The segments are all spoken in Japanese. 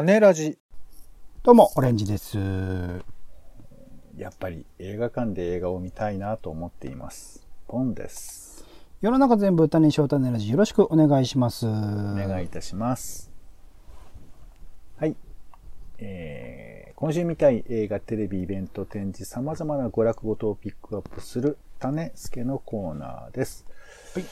種ラジ。どうも、オレンジです。やっぱり映画館で映画を見たいなと思っています。ポンです。世の中全部種にしよう種ラジよろしくお願いします。おお願いいたします。はい。えー、今週見たい映画、テレビ、イベント、展示、様々な娯楽ごとをピックアップする種助のコーナーです。はい。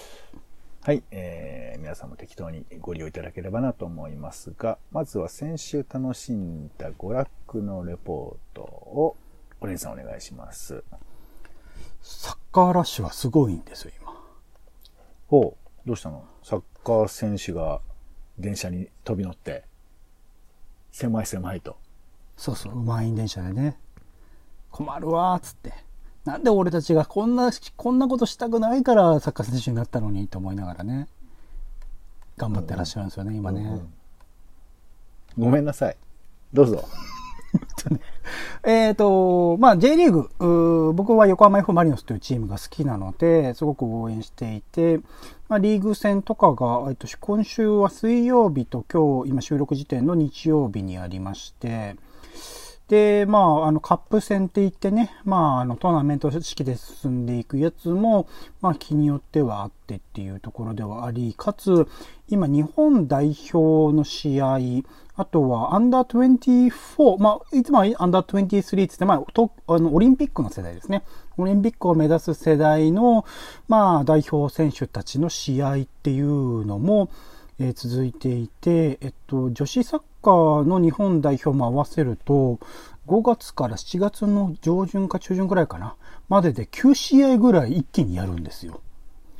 はい、えー、皆さんも適当にご利用いただければなと思いますが、まずは先週楽しんだ娯楽のレポートを、オレンジさんお願いします。サッカーラッシュはすごいんですよ、今。ほう、どうしたの？サッカー選手が電車に飛び乗って、狭い狭いと。そうそう、満員電車でね。困るわーっつって。なんで俺たちがこんな、こんなことしたくないからサッカー選手になったのにと思いながらね。頑張ってらっしゃるんですよね、今ね。うんうんごめんなさい。どうぞ。えっ、と、まあ、J リーグ、うー僕は横浜 F・ マリノスというチームが好きなので、すごく応援していて、まあ、リーグ戦とかが、えっと、今週は水曜日と今日、今収録時点の日曜日にありまして、で、まあ、あの、カップ戦って言ってね、まあ、あの、トーナメント式で進んでいくやつも、まあ、気によってはあってっていうところではあり、かつ、今、日本代表の試合、あとは、アンダー24、まあ、いつもアンダー23って言って、まあ、とあの、オリンピックの世代ですね。オリンピックを目指す世代の、まあ、代表選手たちの試合っていうのも、えー続いていて、えっと、女子サッカーの日本代表も合わせると、5月から7月の上旬か中旬ぐらいかな、までで9試合ぐらい一気にやるんですよ。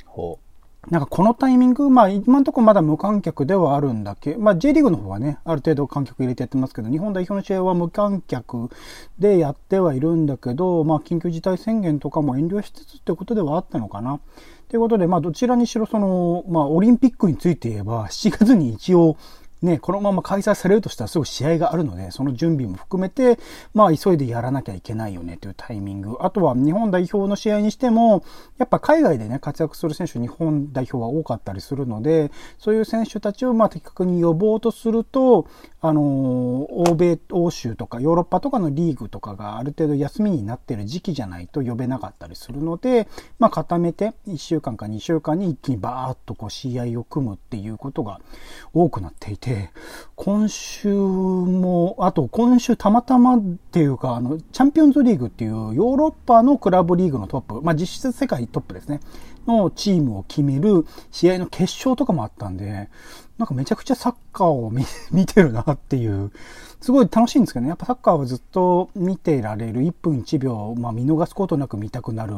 ほなんかこのタイミング、まあ今のところまだ無観客ではあるんだけまあ J リーグの方はね、ある程度観客入れてやってますけど、日本代表の試合は無観客でやってはいるんだけど、まあ緊急事態宣言とかも遠慮しつつってことではあったのかな。ということで、まあどちらにしろその、まあオリンピックについて言えば、7月に一応、ね、このまま開催されるとしたらすぐ試合があるので、その準備も含めて、まあ急いでやらなきゃいけないよねというタイミング。あとは日本代表の試合にしても、やっぱ海外でね、活躍する選手、日本代表は多かったりするので、そういう選手たちをまあ的確に呼ぼうとすると、あの欧米、欧州とかヨーロッパとかのリーグとかがある程度休みになってる時期じゃないと呼べなかったりするので、まあ固めて1週間か2週間に一気にバーッとこう試合を組むっていうことが多くなっていて、今週も、あと今週たまたまっていうか、あの、チャンピオンズリーグっていうヨーロッパのクラブリーグのトップ、まあ実質世界トップですね、のチームを決める試合の決勝とかもあったんで、なんかめちゃくちゃサッカーを見 見てるなっていう、すごい楽しいんですけどね。やっぱサッカーはずっと見てられる1分1秒、まあ見逃すことなく見たくなる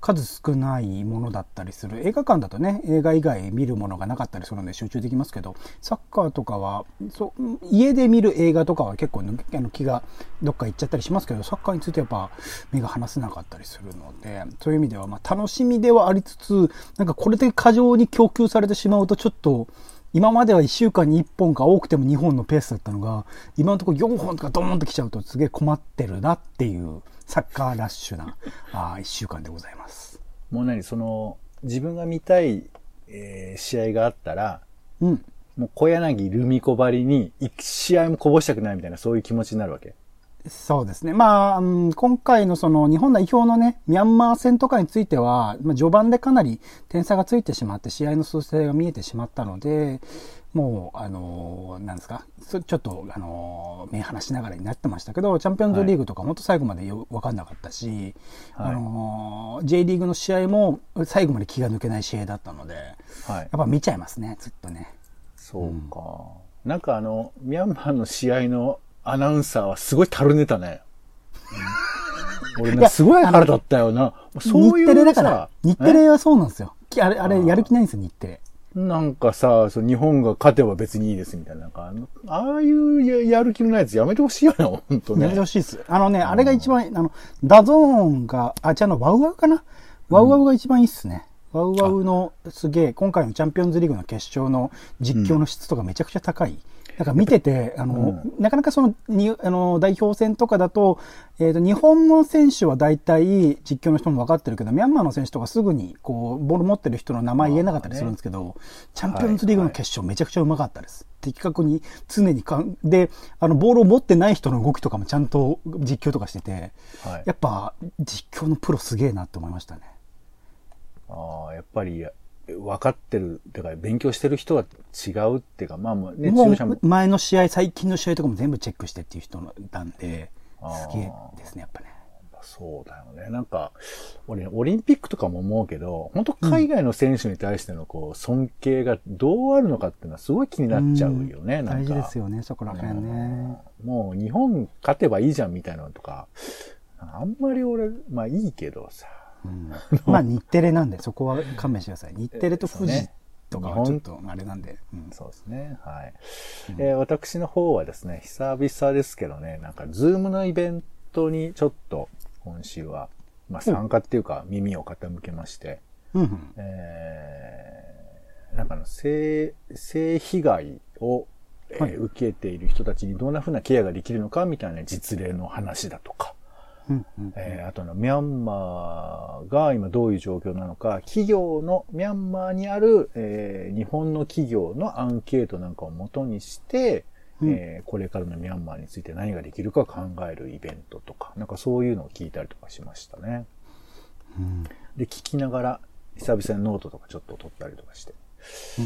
数少ないものだったりする。映画館だとね、映画以外見るものがなかったりするので集中できますけど、サッカーとかは、そう、家で見る映画とかは結構あの気がどっか行っちゃったりしますけど、サッカーについてやっぱ目が離せなかったりするので、そういう意味ではまあ楽しみではありつつ、なんかこれで過剰に供給されてしまうとちょっと、今までは1週間に1本か多くても2本のペースだったのが、今のところ4本とかドーンと来ちゃうとすげえ困ってるなっていうサッカーラッシュなあ1週間でございます。う。もう何その、自分が見たい、えー試合があったら、うん。もう小柳ルミ子ばりに、一試合もこぼしたくないみたいな、そういう気持ちになるわけ。そうですね。まあ、うん今回のその日本代表のね、ミャンマー戦とかについては、まあ、序盤でかなり点差がついてしまって、試合の数勢が見えてしまったので、もう、あのーなんですか、そちょっと、あのー目離しながらになってましたけど、チャンピオンズリーグとか本当最後までよ分かんなかったし、はいあのー J リーグの試合も最後まで気が抜けない試合だったので、はいやっ。ぱ見ちゃいますね、ずっとね。そうか。なんかあの、ミャンマーの試合のアナウンサーはすごいたるねたね。俺ね、すごい腹立ったよな。そうい日テレうだからさ、、日テレはそうなんですよ。きあれ、あれ、やる気ないんですよ、日テレ。なんかさ、そう日本が勝てば別にいいですみたいな。なんかあのああいうややる気のないやつやめてほしいよな、ほんとねやめて。ほしいです。あのね、あれが一番、あの、 DAZN が、あ、じゃあの、 WOWOW かな？ WOWOW が一番いいっすね。 WOWOW のすげえ、今回のチャンピオンズリーグの決勝の実況の質とかめちゃくちゃ高い。なんか見てて、あの、なかなかその、に、あの、代表戦とかだと、えっ、と、日本の選手は大体実況の人も分かってるけど、ミャンマーの選手とかすぐに、こう、ボール持ってる人の名前言えなかったりするんですけど、チャンピオンズリーグの決勝めちゃくちゃうまかったです。的確に、常にかん、で、あの、ボールを持ってない人の動きとかもちゃんと実況とかしてて、はいやっぱ、実況のプロすげえなって思いましたね。ああ、やっぱり、分かってる、だから勉強してる人は違うっていうか、まあもうね、もう、前の試合、最近の試合とかも全部チェックしてっていう人なんで、すげえですね、やっぱね。そうだよね。なんか、俺、オリンピックとかも思うけど、本当海外の選手に対してのこう、尊敬がどうあるのかっていうのはすごい気になっちゃうよね、うん大なんか。事ですよね、そこら辺ね。もう日本勝てばいいじゃんみたいなのとか、あんまり俺、まあいいけどさ。うんまあ日テレなんで、そこは勘弁してください。日テレと富士とかはちょっとあれなんで。うんそうですね。はい。えー私の方はですね、久々ですけどね、なんか、ズームのイベントにちょっと、今週は、まあ参加っていうか、耳を傾けまして、うんうんえーなんかあの性、性被害を、えーはい受けている人たちにどんな風なケアができるのかみたいな実例の話だとか、うんうんえーあとのミャンマーが今どういう状況なのか、企業の、ミャンマーにある、えー日本の企業のアンケートなんかを元にして、うんえーこれからのミャンマーについて何ができるか考えるイベントとか、なんかそういうのを聞いたりとかしましたね。うんで、聞きながら、久々にノートとかちょっと取ったりとかして。うん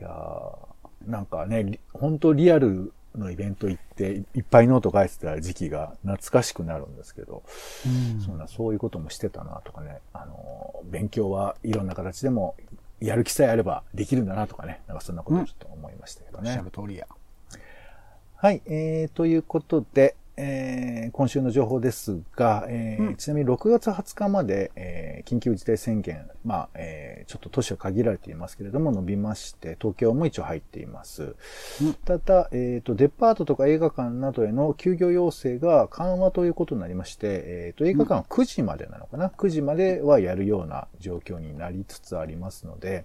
いやーなんかね、り本当リアルのイベント行って、いっぱいノート書いてた時期が懐かしくなるんですけど、うんそんな、そういうこともしてたなとかね、あのー、勉強はいろんな形でも、やる気さえあればできるんだなとかね、なんかそんなことをちょっと思いましたけどね。おっしゃる通りや。はい、えー、ということで、えー今週の情報ですが、えーうんちなみに6月20日まで、えー緊急事態宣言、まあ、えーちょっと都市は限られていますけれども、伸びまして、東京も一応入っています。うんただ、えっ、と、デパートとか映画館などへの休業要請が緩和ということになりまして、えっ、と、映画館は9時までなのかな、?9 時まではやるような状況になりつつありますので、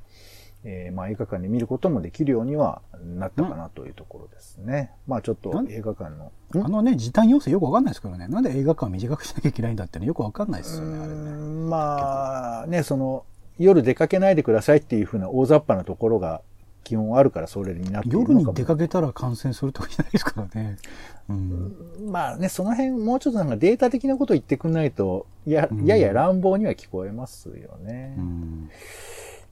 えーまあ映画館で見ることもできるようにはなったかなというところですね。まあちょっと映画館の。あのね、時短要請よくわかんないですからね。なんで映画館短くしなきゃいけないんだってね、よくわかんないですよね、あれうね。んまあね、その、夜出かけないでくださいっていうふうな大雑把なところが基本あるからそれになっているのかも夜に出かけたら感染するとかじゃないですからね。うん。まあね、その辺もうちょっとなんかデータ的なこと言ってくんないと、やうんやや乱暴には聞こえますよね。うん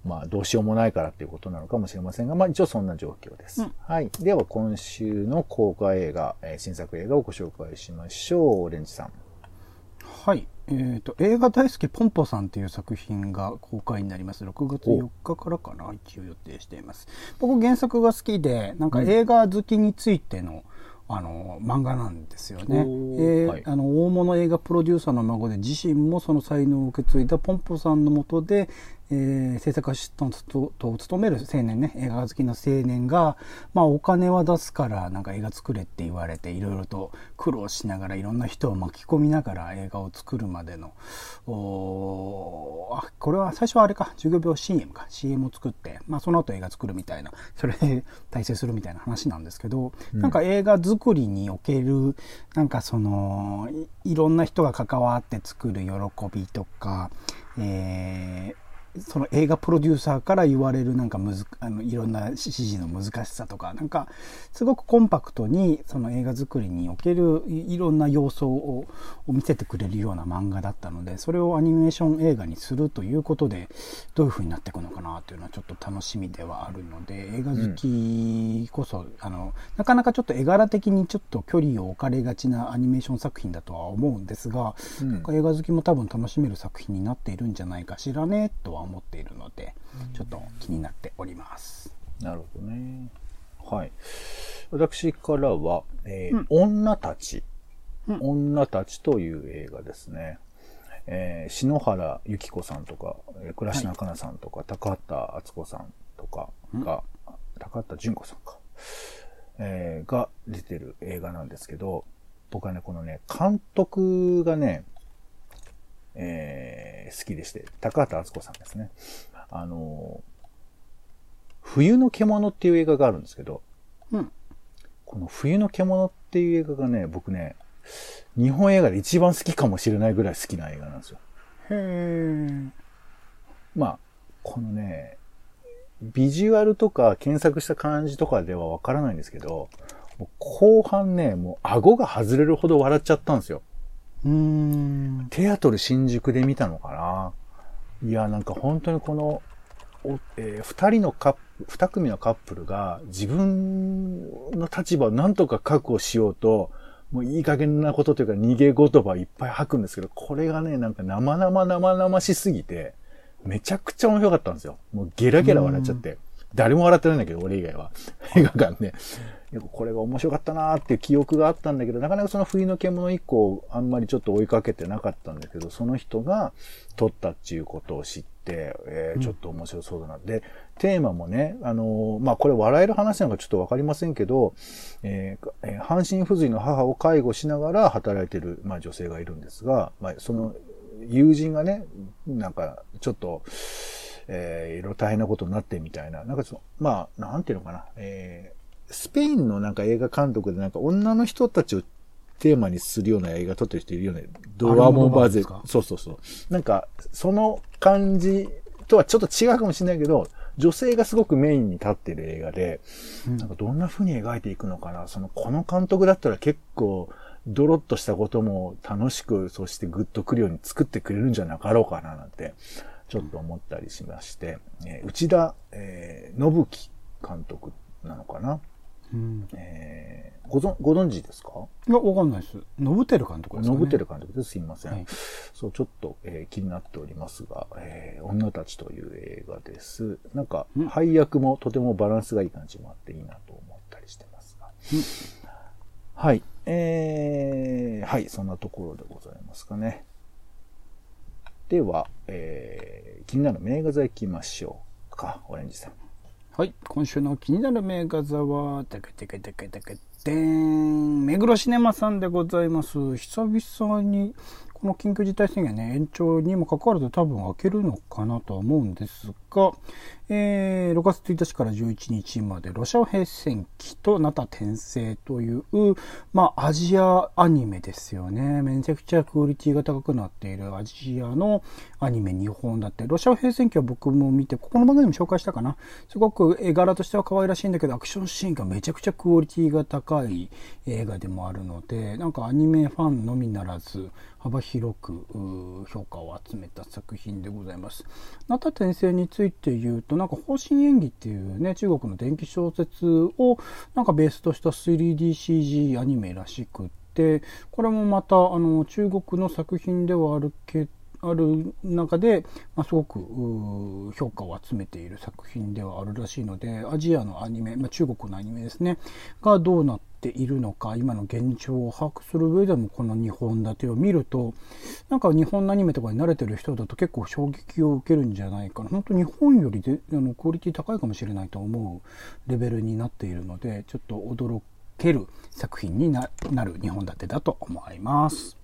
まあどうしようもないからっていうことなのかもしれませんが、まあ一応そんな状況です。うんはい。では今週の公開映画、えー新作映画をご紹介しましょう。オレンジさん。はい。えっ、と、映画大好きポンポさんという作品が公開になります。6月4日からかな、一応予定しています。僕原作が好きで、なんか映画好きについての、あの、漫画なんですよね。えーはいあの、大物映画プロデューサーの孫で自身もその才能を受け継いだポンポさんのもとで、えー制作アシスタントを務める青年ね、映画好きの青年が、まあお金は出すからなんか映画作れって言われて、いろいろと苦労しながらいろんな人を巻き込みながら映画を作るまでの、おあ、これは最初はあれか、15秒 CM か、CM を作って、まあその後映画作るみたいな、それで大成するみたいな話なんですけど、うんなんか映画作りにおける、なんかその、いいろんな人が関わって作る喜びとか、えーその映画プロデューサーから言われるなんかむずあのいろんな指示の難しさとかなんかすごくコンパクトにその映画作りにおけるいろんな要素を見せてくれるような漫画だったのでそれをアニメーション映画にするということでどういう風になっていくのかなというのはちょっと楽しみではあるので映画好きこそ、あのなかなかちょっと絵柄的にちょっと距離を置かれがちなアニメーション作品だとは思うんですが、うんなんか映画好きも多分楽しめる作品になっているんじゃないかしらねとは思っているのでちょっと気になっております。なるほどね。はい。私からは、えーうん女たち、うん女たちという映画ですね。えー篠原由紀子さんとか、えー倉科香菜さんとか、高畑敦子さんとかが、高畑純子さんか、えーが出てる映画なんですけど、僕はね、このね、監督がね、えー好きでして、高畑敦子さんですね。あのー冬の獣っていう映画があるんですけど、うんこの冬の獣っていう映画がね、僕ね、日本映画で一番好きかもしれないぐらい好きな映画なんですよ。へえ。まあ、このね、ビジュアルとか検索した感じとかではわからないんですけど、後半ね、もう顎が外れるほど笑っちゃったんですよ。うーん。テアトル新宿で見たのかな？いや、なんか本当にこの、おえー二人のカップ、二組のカップルが自分の立場を何とか確保しようと、もういい加減なことというか逃げ言葉をいっぱい吐くんですけど、これがね、なんか生々生々しすぎて、めちゃくちゃ面白かったんですよ。もうゲラゲラ笑っちゃって。誰も笑ってないんだけど、俺以外は。映画館で。いやこれが面白かったなーっていう記憶があったんだけど、なかなかその冬の獣以降、あんまりちょっと追いかけてなかったんだけど、その人が撮ったっていうことを知って、えーちょっと面白そうだな。で、テーマもね、あのーまあ、これ笑える話なのかちょっとわかりませんけど、えーえー半身不随の母を介護しながら働いてる、まあ、女性がいるんですが、まあ、その友人がね、なんか、ちょっと、えーいろいろ大変なことになってみたいな、なんかその、まあ、なんていうのかな、えースペインのなんか映画監督でなんか女の人たちをテーマにするような映画撮ってる人いるよね。ドラモンバーゼそうそうそう。なんか、その感じとはちょっと違うかもしれないけど、女性がすごくメインに立ってる映画で、うんなんかどんな風に描いていくのかな？その、この監督だったら結構、ドロッとしたことも楽しく、そしてグッとくるように作ってくれるんじゃなかろうかな、なんて、ちょっと思ったりしまして、えー内田、えー信樹監督なのかな？うん。えーご存、ご存知ですか？いや、わかんないです。ノブテル監督ですか、ね。ノブテル監督です。すいません。はいそう、ちょっと、えー気になっておりますが、えー女たちという映画です。なんか、うん配役もとてもバランスがいい感じもあっていいなと思ったりしてますが。はい。えー、はい、そんなところでございますかね。では、えー、気になる名画座行きましょうか、オレンジさん。はい。今週の気になる名画座は、てけてけてけてけてーん。目黒シネマさんでございます。久々に、この緊急事態宣言ね、延長にもかかわらず多分開けるのかなとは思うんですが、えー6月1日から11日まで、ロシア平戦記とナタ転生という、まあ、アジアアニメですよね。めちゃくちゃクオリティが高くなっているアジアのアニメ2本だって、ロシア平戦記は僕も見て、ここの番組でも紹介したかな。すごく絵柄としては可愛らしいんだけど、アクションシーンがめちゃくちゃクオリティが高い映画でもあるので、なんかアニメファンのみならず、幅広く評価を集めた作品でございます。ナタ転生について言うと、なんか方針演技っていうね、中国の電気小説をなんかベースとした 3DCG アニメらしくって、これもまたあの中国の作品ではあるけある中で、まあ、すごく評価を集めている作品ではあるらしいのでアジアのアニメ、まあ、中国のアニメですねがどうなっているのか今の現状を把握する上でもこの2本立てを見るとなんか日本のアニメとかに慣れてる人だと結構衝撃を受けるんじゃないかな本当日本よりであのクオリティ高いかもしれないと思うレベルになっているのでちょっと驚ける作品にななる2本立てだと思います。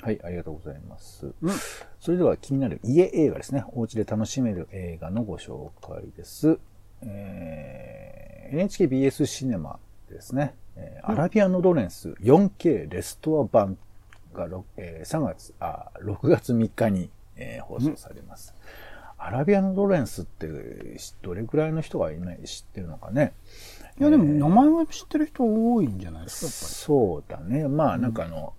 はい、ありがとうございます。うんそれでは気になる家映画ですね。お家で楽しめる映画のご紹介です。えー NHKBS シネマですね。えーアラビアのロレンス 4K レストア版が、ろえー3月、あ、6月3日に、えー放送されます。アラビアのロレンスってしどれくらいの人がいない知ってるのかね。いやでも名前は知ってる人多いんじゃないですかやっぱり。そうだね。まあなんかあの、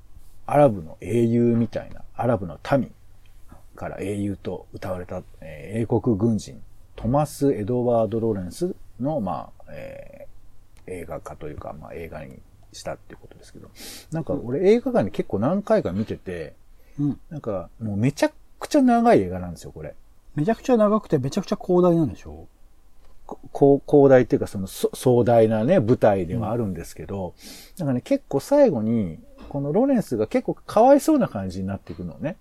アラブの英雄みたいな、アラブの民から英雄と歌われた、えー英国軍人、トマス・エドワード・ロレンスの、まあ、えー映画化というか、まあ映画にしたっていうことですけど、なんか俺映画館で結構何回か見てて、うん。なんかもうめちゃくちゃ長い映画なんですよ、これ。めちゃくちゃ長くてめちゃくちゃ広大なんでしょ？こ広大っていうかそのそ壮大なね、舞台ではあるんですけど、なんかね、結構最後に、このロレンスが結構かわいそうな感じになっていくのね。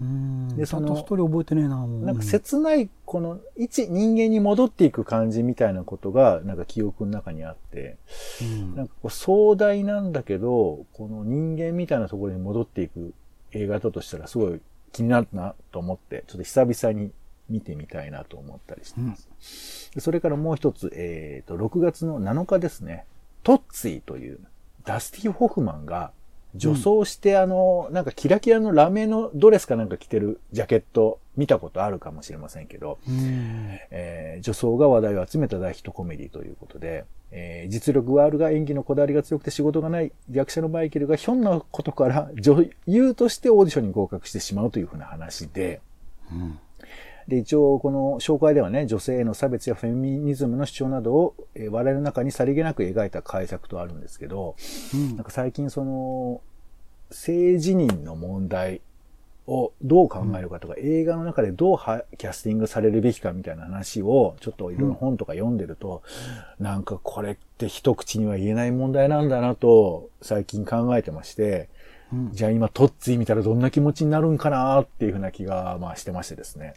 うーん。でそのストーリー覚えてねえな、もう。なんか切ない、この一人間に戻っていく感じみたいなことが、なんか記憶の中にあって、うんなんかこう壮大なんだけど、この人間みたいなところに戻っていく映画だとしたらすごい気になるなと思って、ちょっと久々に見てみたいなと思ったりしてます。でそれからもう一つ、えっ、と、6月の7日ですね。トッツィという、ダスティ・ホフマンが女装して、あの、なんかキラキラのラメのドレスかなんか着てるジャケット見たことあるかもしれませんけど、うん。えー女装が話題を集めた大ヒットコメディということで、えー実力はあるが演技のこだわりが強くて仕事がない役者のマイケルがひょんなことから女優としてオーディションに合格してしまうというふうな話で、うん。で、一応この紹介ではね、女性への差別やフェミニズムの主張などを、えー笑いの中にさりげなく描いた改作とあるんですけど、うん。なんか最近その、性自認の問題をどう考えるかとか、映画の中でどうはキャスティングされるべきかみたいな話を、ちょっといろいろ本とか読んでると、なんかこれって一口には言えない問題なんだなと、最近考えてまして、うん。じゃあ今トッツィ見たらどんな気持ちになるんかなっていうふうな気が、まあしてましてですね。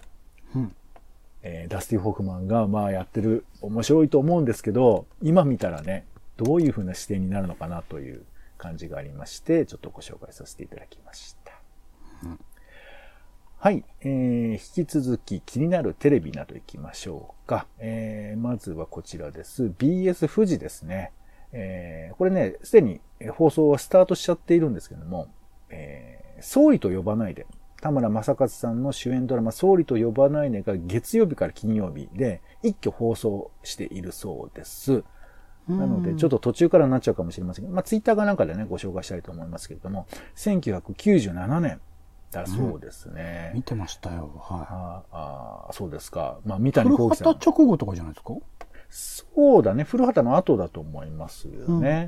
うん。えーダスティ・ホフマンがまあやってる面白いと思うんですけど、今見たらね、どういう風な視点になるのかなという感じがありまして、ちょっとご紹介させていただきました。はい、えー引き続き気になるテレビなど行きましょうか。えーまずはこちらです。BS 富士ですね。えーこれね、すでにえー放送はスタートしちゃっているんですけども、えー総理と呼ばないで、田村正和さんの主演ドラマ、総理と呼ばないでが月曜日から金曜日で一挙放送しているそうです。なので、ちょっと途中からなっちゃうかもしれませんけど、まあ、ツイッターかなんかでね、ご紹介したいと思いますけれども、1997年だそうですね。見てましたよ。はああ、そうですか。まあ、三い。谷古畑幸喜さん。直後とかじゃないですか？そうだね。古畑の後だと思いますよね。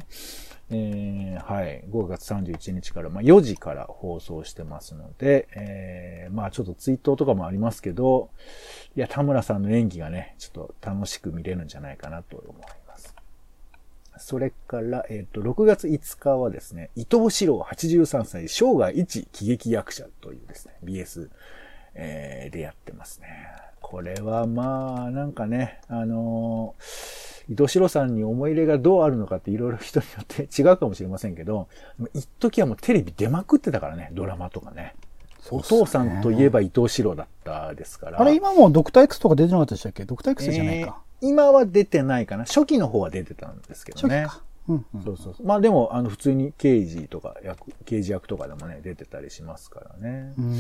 えーはい。5月31日から、まあ、4時から放送してますので、えーまあ、ちょっとツイートとかもありますけど、いや、田村さんの演技がね、ちょっと楽しく見れるんじゃないかなと思います。それから、えっ、と、6月5日はですね、伊藤四郎83歳、生涯一喜劇役者というですね、BS、えーでやってますね。これはまあ、なんかね、あのー伊藤四郎さんに思い入れがどうあるのかっていろいろ人によって違うかもしれませんけど、一時はもうテレビ出まくってたからね、ドラマとかね。お父さんといえば伊藤四郎だったですから。あれ、今もドクター X とか出てなかったでしたっけ？ドクター X じゃないか。えー今は出てないかな。初期の方は出てたんですけどね。初期か。うんうん。そうそうそう。まあでも、あの、普通に刑事とか役、刑事役とかでもね、出てたりしますからね。うん。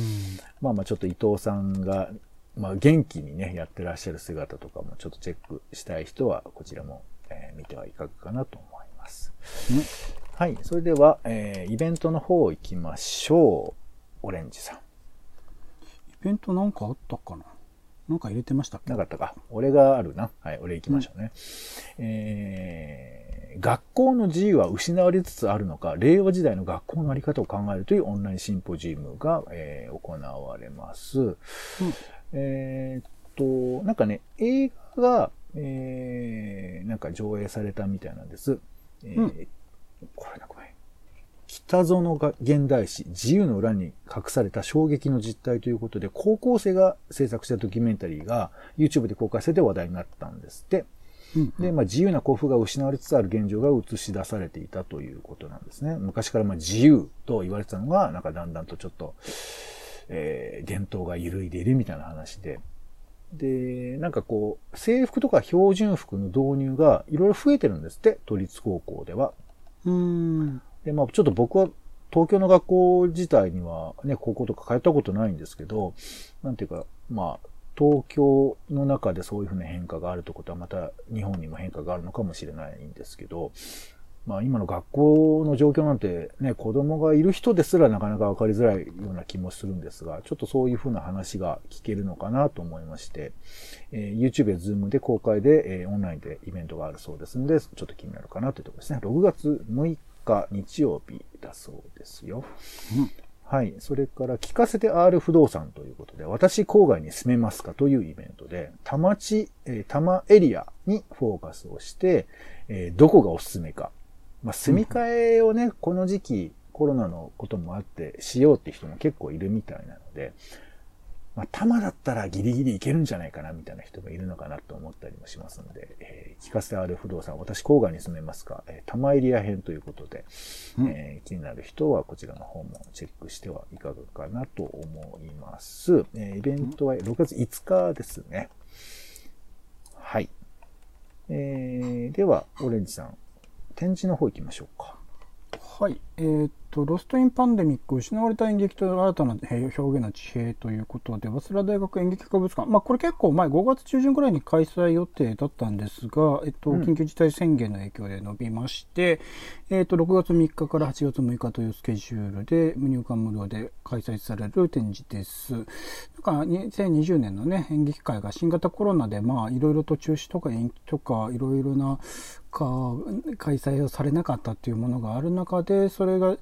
まあまあちょっと伊藤さんが、まあ元気にね、やってらっしゃる姿とかもちょっとチェックしたい人は、こちらも、えー見てはいかがかなと思います。はい。それでは、えーイベントの方行きましょう。オレンジさん。イベントなんかあったかな？なんか入れてましたっけ？なかったか。俺があるな。はい、俺行きましょうね。えー学校の自由は失われつつあるのか、令和時代の学校のあり方を考えるというオンラインシンポジウムが、えー行われます。えーっと、なんかね、映画が、えーなんか上映されたみたいなんです。えーうんこれな、これ。北園が現代史、自由の裏に隠された衝撃の実態ということで、高校生が制作したドキュメンタリーが YouTube で公開されて話題になったんですって。うん。で、まあ、自由な幸福が失われつつある現状が映し出されていたということなんですね。昔からまあ自由と言われてたのが、なんかだんだんとちょっと、えー伝統が揺るいでいるみたいな話で。で、なんかこう、制服とか標準服の導入がいろいろ増えてるんですって、都立高校では。うん。で、まあちょっと僕は東京の学校自体にはね、高校とか通ったことないんですけど、なんていうか、まあ、東京の中でそういうふうな変化があるってことはまた日本にも変化があるのかもしれないんですけど、まあ今の学校の状況なんてね、子供がいる人ですらなかなか分かりづらいような気もするんですが、ちょっとそういうふうな話が聞けるのかなと思いまして、えー YouTube や Zoom で公開で、えーオンラインでイベントがあるそうですので、ちょっと気になるかなというところですね。6月6日日曜日だそうですよ。うんはい。それから、聞かせて R 不動産ということで、私郊外に住めますかというイベントで、多摩地、えー多摩エリアにフォーカスをして、えーどこがおすすめか。まあ、住み替えをね、この時期、コロナのこともあって、しようって人も結構いるみたいなので、まあ、多摩だったらギリギリいけるんじゃないかな、みたいな人もいるのかなと思ったりもしますので、えー聞かせて R 不動産、私郊外に住めますか、えー多摩エリア編ということで、うんえー気になる人はこちらの方もチェックしてはいかがかなと思います。えーイベントは6月5日ですね。はい。えーでは、オレンジさん、展示の方行きましょうか。はい。えーと、ロスト・イン・パンデミック、失われた演劇と新たな表現の地平ということで、早稲田大学演劇博物館。まあ、これ結構前、5月中旬くらいに開催予定だったんですが、えっと、緊急事態宣言の影響で伸びまして、えっと、6月3日から8月6日というスケジュールで、無入館無料で開催される展示です。なんか、2020年のね、演劇会が新型コロナで、まあ、いろいろと中止とか延期とか、いろいろな、か開催をされなかったっていうものがある中でそれが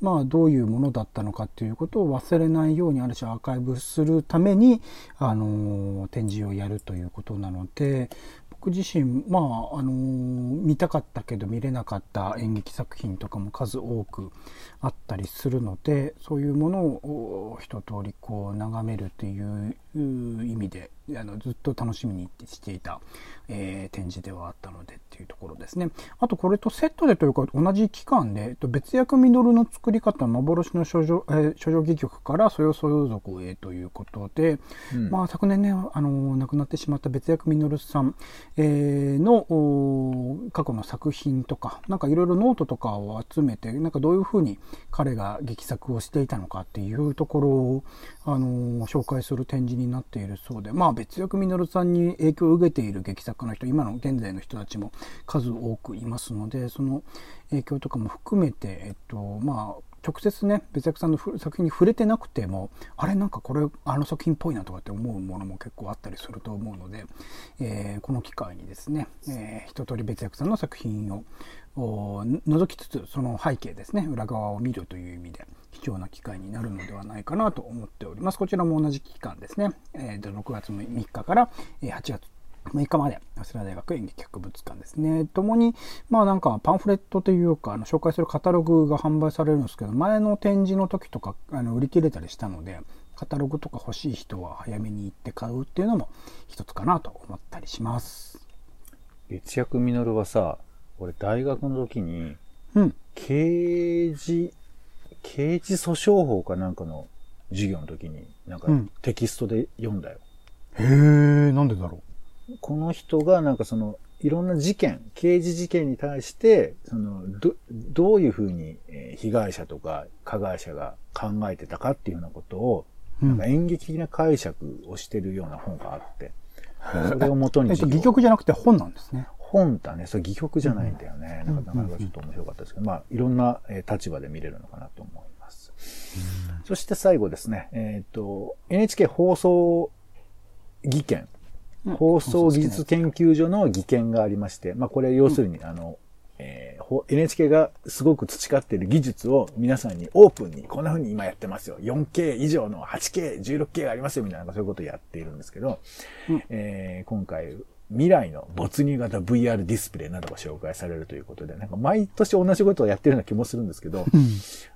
まあどういうものだったのかっていうことを忘れないようにある種アーカイブするためにあの展示をやるということなので僕自身まああの見たかったけど見れなかった演劇作品とかも数多くあったりするのでそういうものを一通りこう眺めるっていう意味であのずっと楽しみにしていた、えー展示ではあったのでっていうところですね。あとこれとセットでというか同じ期間で、えっと別役ミノルの作り方幻の少女、えー少女戯曲からそよそよ族へということで、うんまあ昨年ね、あの亡くなってしまった別役ミノルさん、えーのお過去の作品とか、なんかいろいろノートとかを集めて、なんかどういうふうに彼が劇作をしていたのかっていうところを、あの紹介する展示になっているそうで、まあ別役ミノルさんに影響を受けている劇作家の人、今の現在の人たちも数多くいますので、その影響とかも含めて、えっと、まあ、直接ね別役さんの作品に触れてなくてもあれなんかこれあの作品っぽいなとかって思うものも結構あったりすると思うので、えーこの機会にですね、えー一通り別役さんの作品を覗きつつその背景ですね裏側を見るという意味で貴重な機会になるのではないかなと思っておりますこちらも同じ期間ですね、えーと6月3日から8月6日まで、早稲田大学演劇博物館ですね。ともに、まあなんかパンフレットというか、あの紹介するカタログが販売されるんですけど、前の展示の時とか、あの売り切れたりしたので、カタログとか欲しい人は早めに行って買うっていうのも一つかなと思ったりします。別役ミノルはさ、俺大学の時に、うん。刑事、刑事訴訟法かなんかの授業の時に、なんかうんテキストで読んだよ。へえ、なんでだろこの人がなんかその、いろんな事件、刑事事件に対して、その、ど、どういうふうにえー被害者とか加害者が考えてたかっていうようなことを、う。なんか演劇的な解釈をしてるような本があって、それを元にえっと、戯曲じゃなくて本なんですね。本だね、それ戯曲じゃないんだよね。うんなんかなかなかちょっと面白かったですけど、まあ、いろんなえー立場で見れるのかなと思います。そして最後ですね、えっ、と、NHK 放送技研、うん。放送技術研究所の技研がありまして、まあ、これ要するに、あの、えーほ NHK がすごく培っている技術を皆さんにオープンに、こんな風に今やってますよ。4K 以上の 8K、16K がありますよ、みたいな、そういうことをやっているんですけど、うん。えー今回、未来の没入型 VR ディスプレイなどが紹介されるということで、なんか毎年同じことをやってるような気もするんですけど、うん。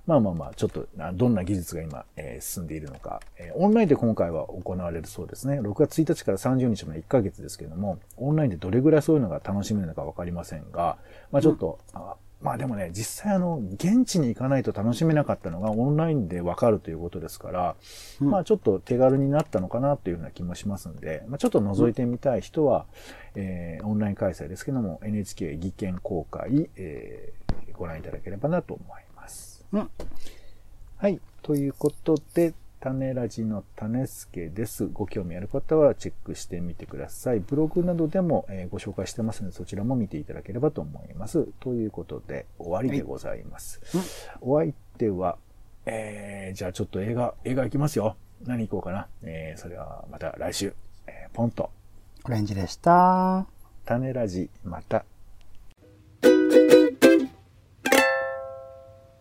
まあまあまあ、ちょっと、あどんな技術が今、えー進んでいるのか、えーオンラインで今回は行われるそうですね。6月1日から30日まで1ヶ月ですけれども、オンラインでどれぐらいそういうのが楽しめるのかわかりませんが、まあちょっと、あまあでもね、実際あの、現地に行かないと楽しめなかったのがオンラインでわかるということですから、うんまあちょっと手軽になったのかなというふうな気もしますんで、まあちょっと覗いてみたい人は、えーオンライン開催ですけども、NHK 技研公開、えーご覧いただければなと思います。うん。はい。ということで、種ラジの種助です。ご興味ある方はチェックしてみてください。ブログなどでも、えーご紹介してますので、そちらも見ていただければと思います。ということで、終わりでございます。お相手は、えー、じゃあちょっと映画、映画行きますよ。何行こうかな。えー、それはまた来週、えー、ポンと、オレンジでした。種ラジ、また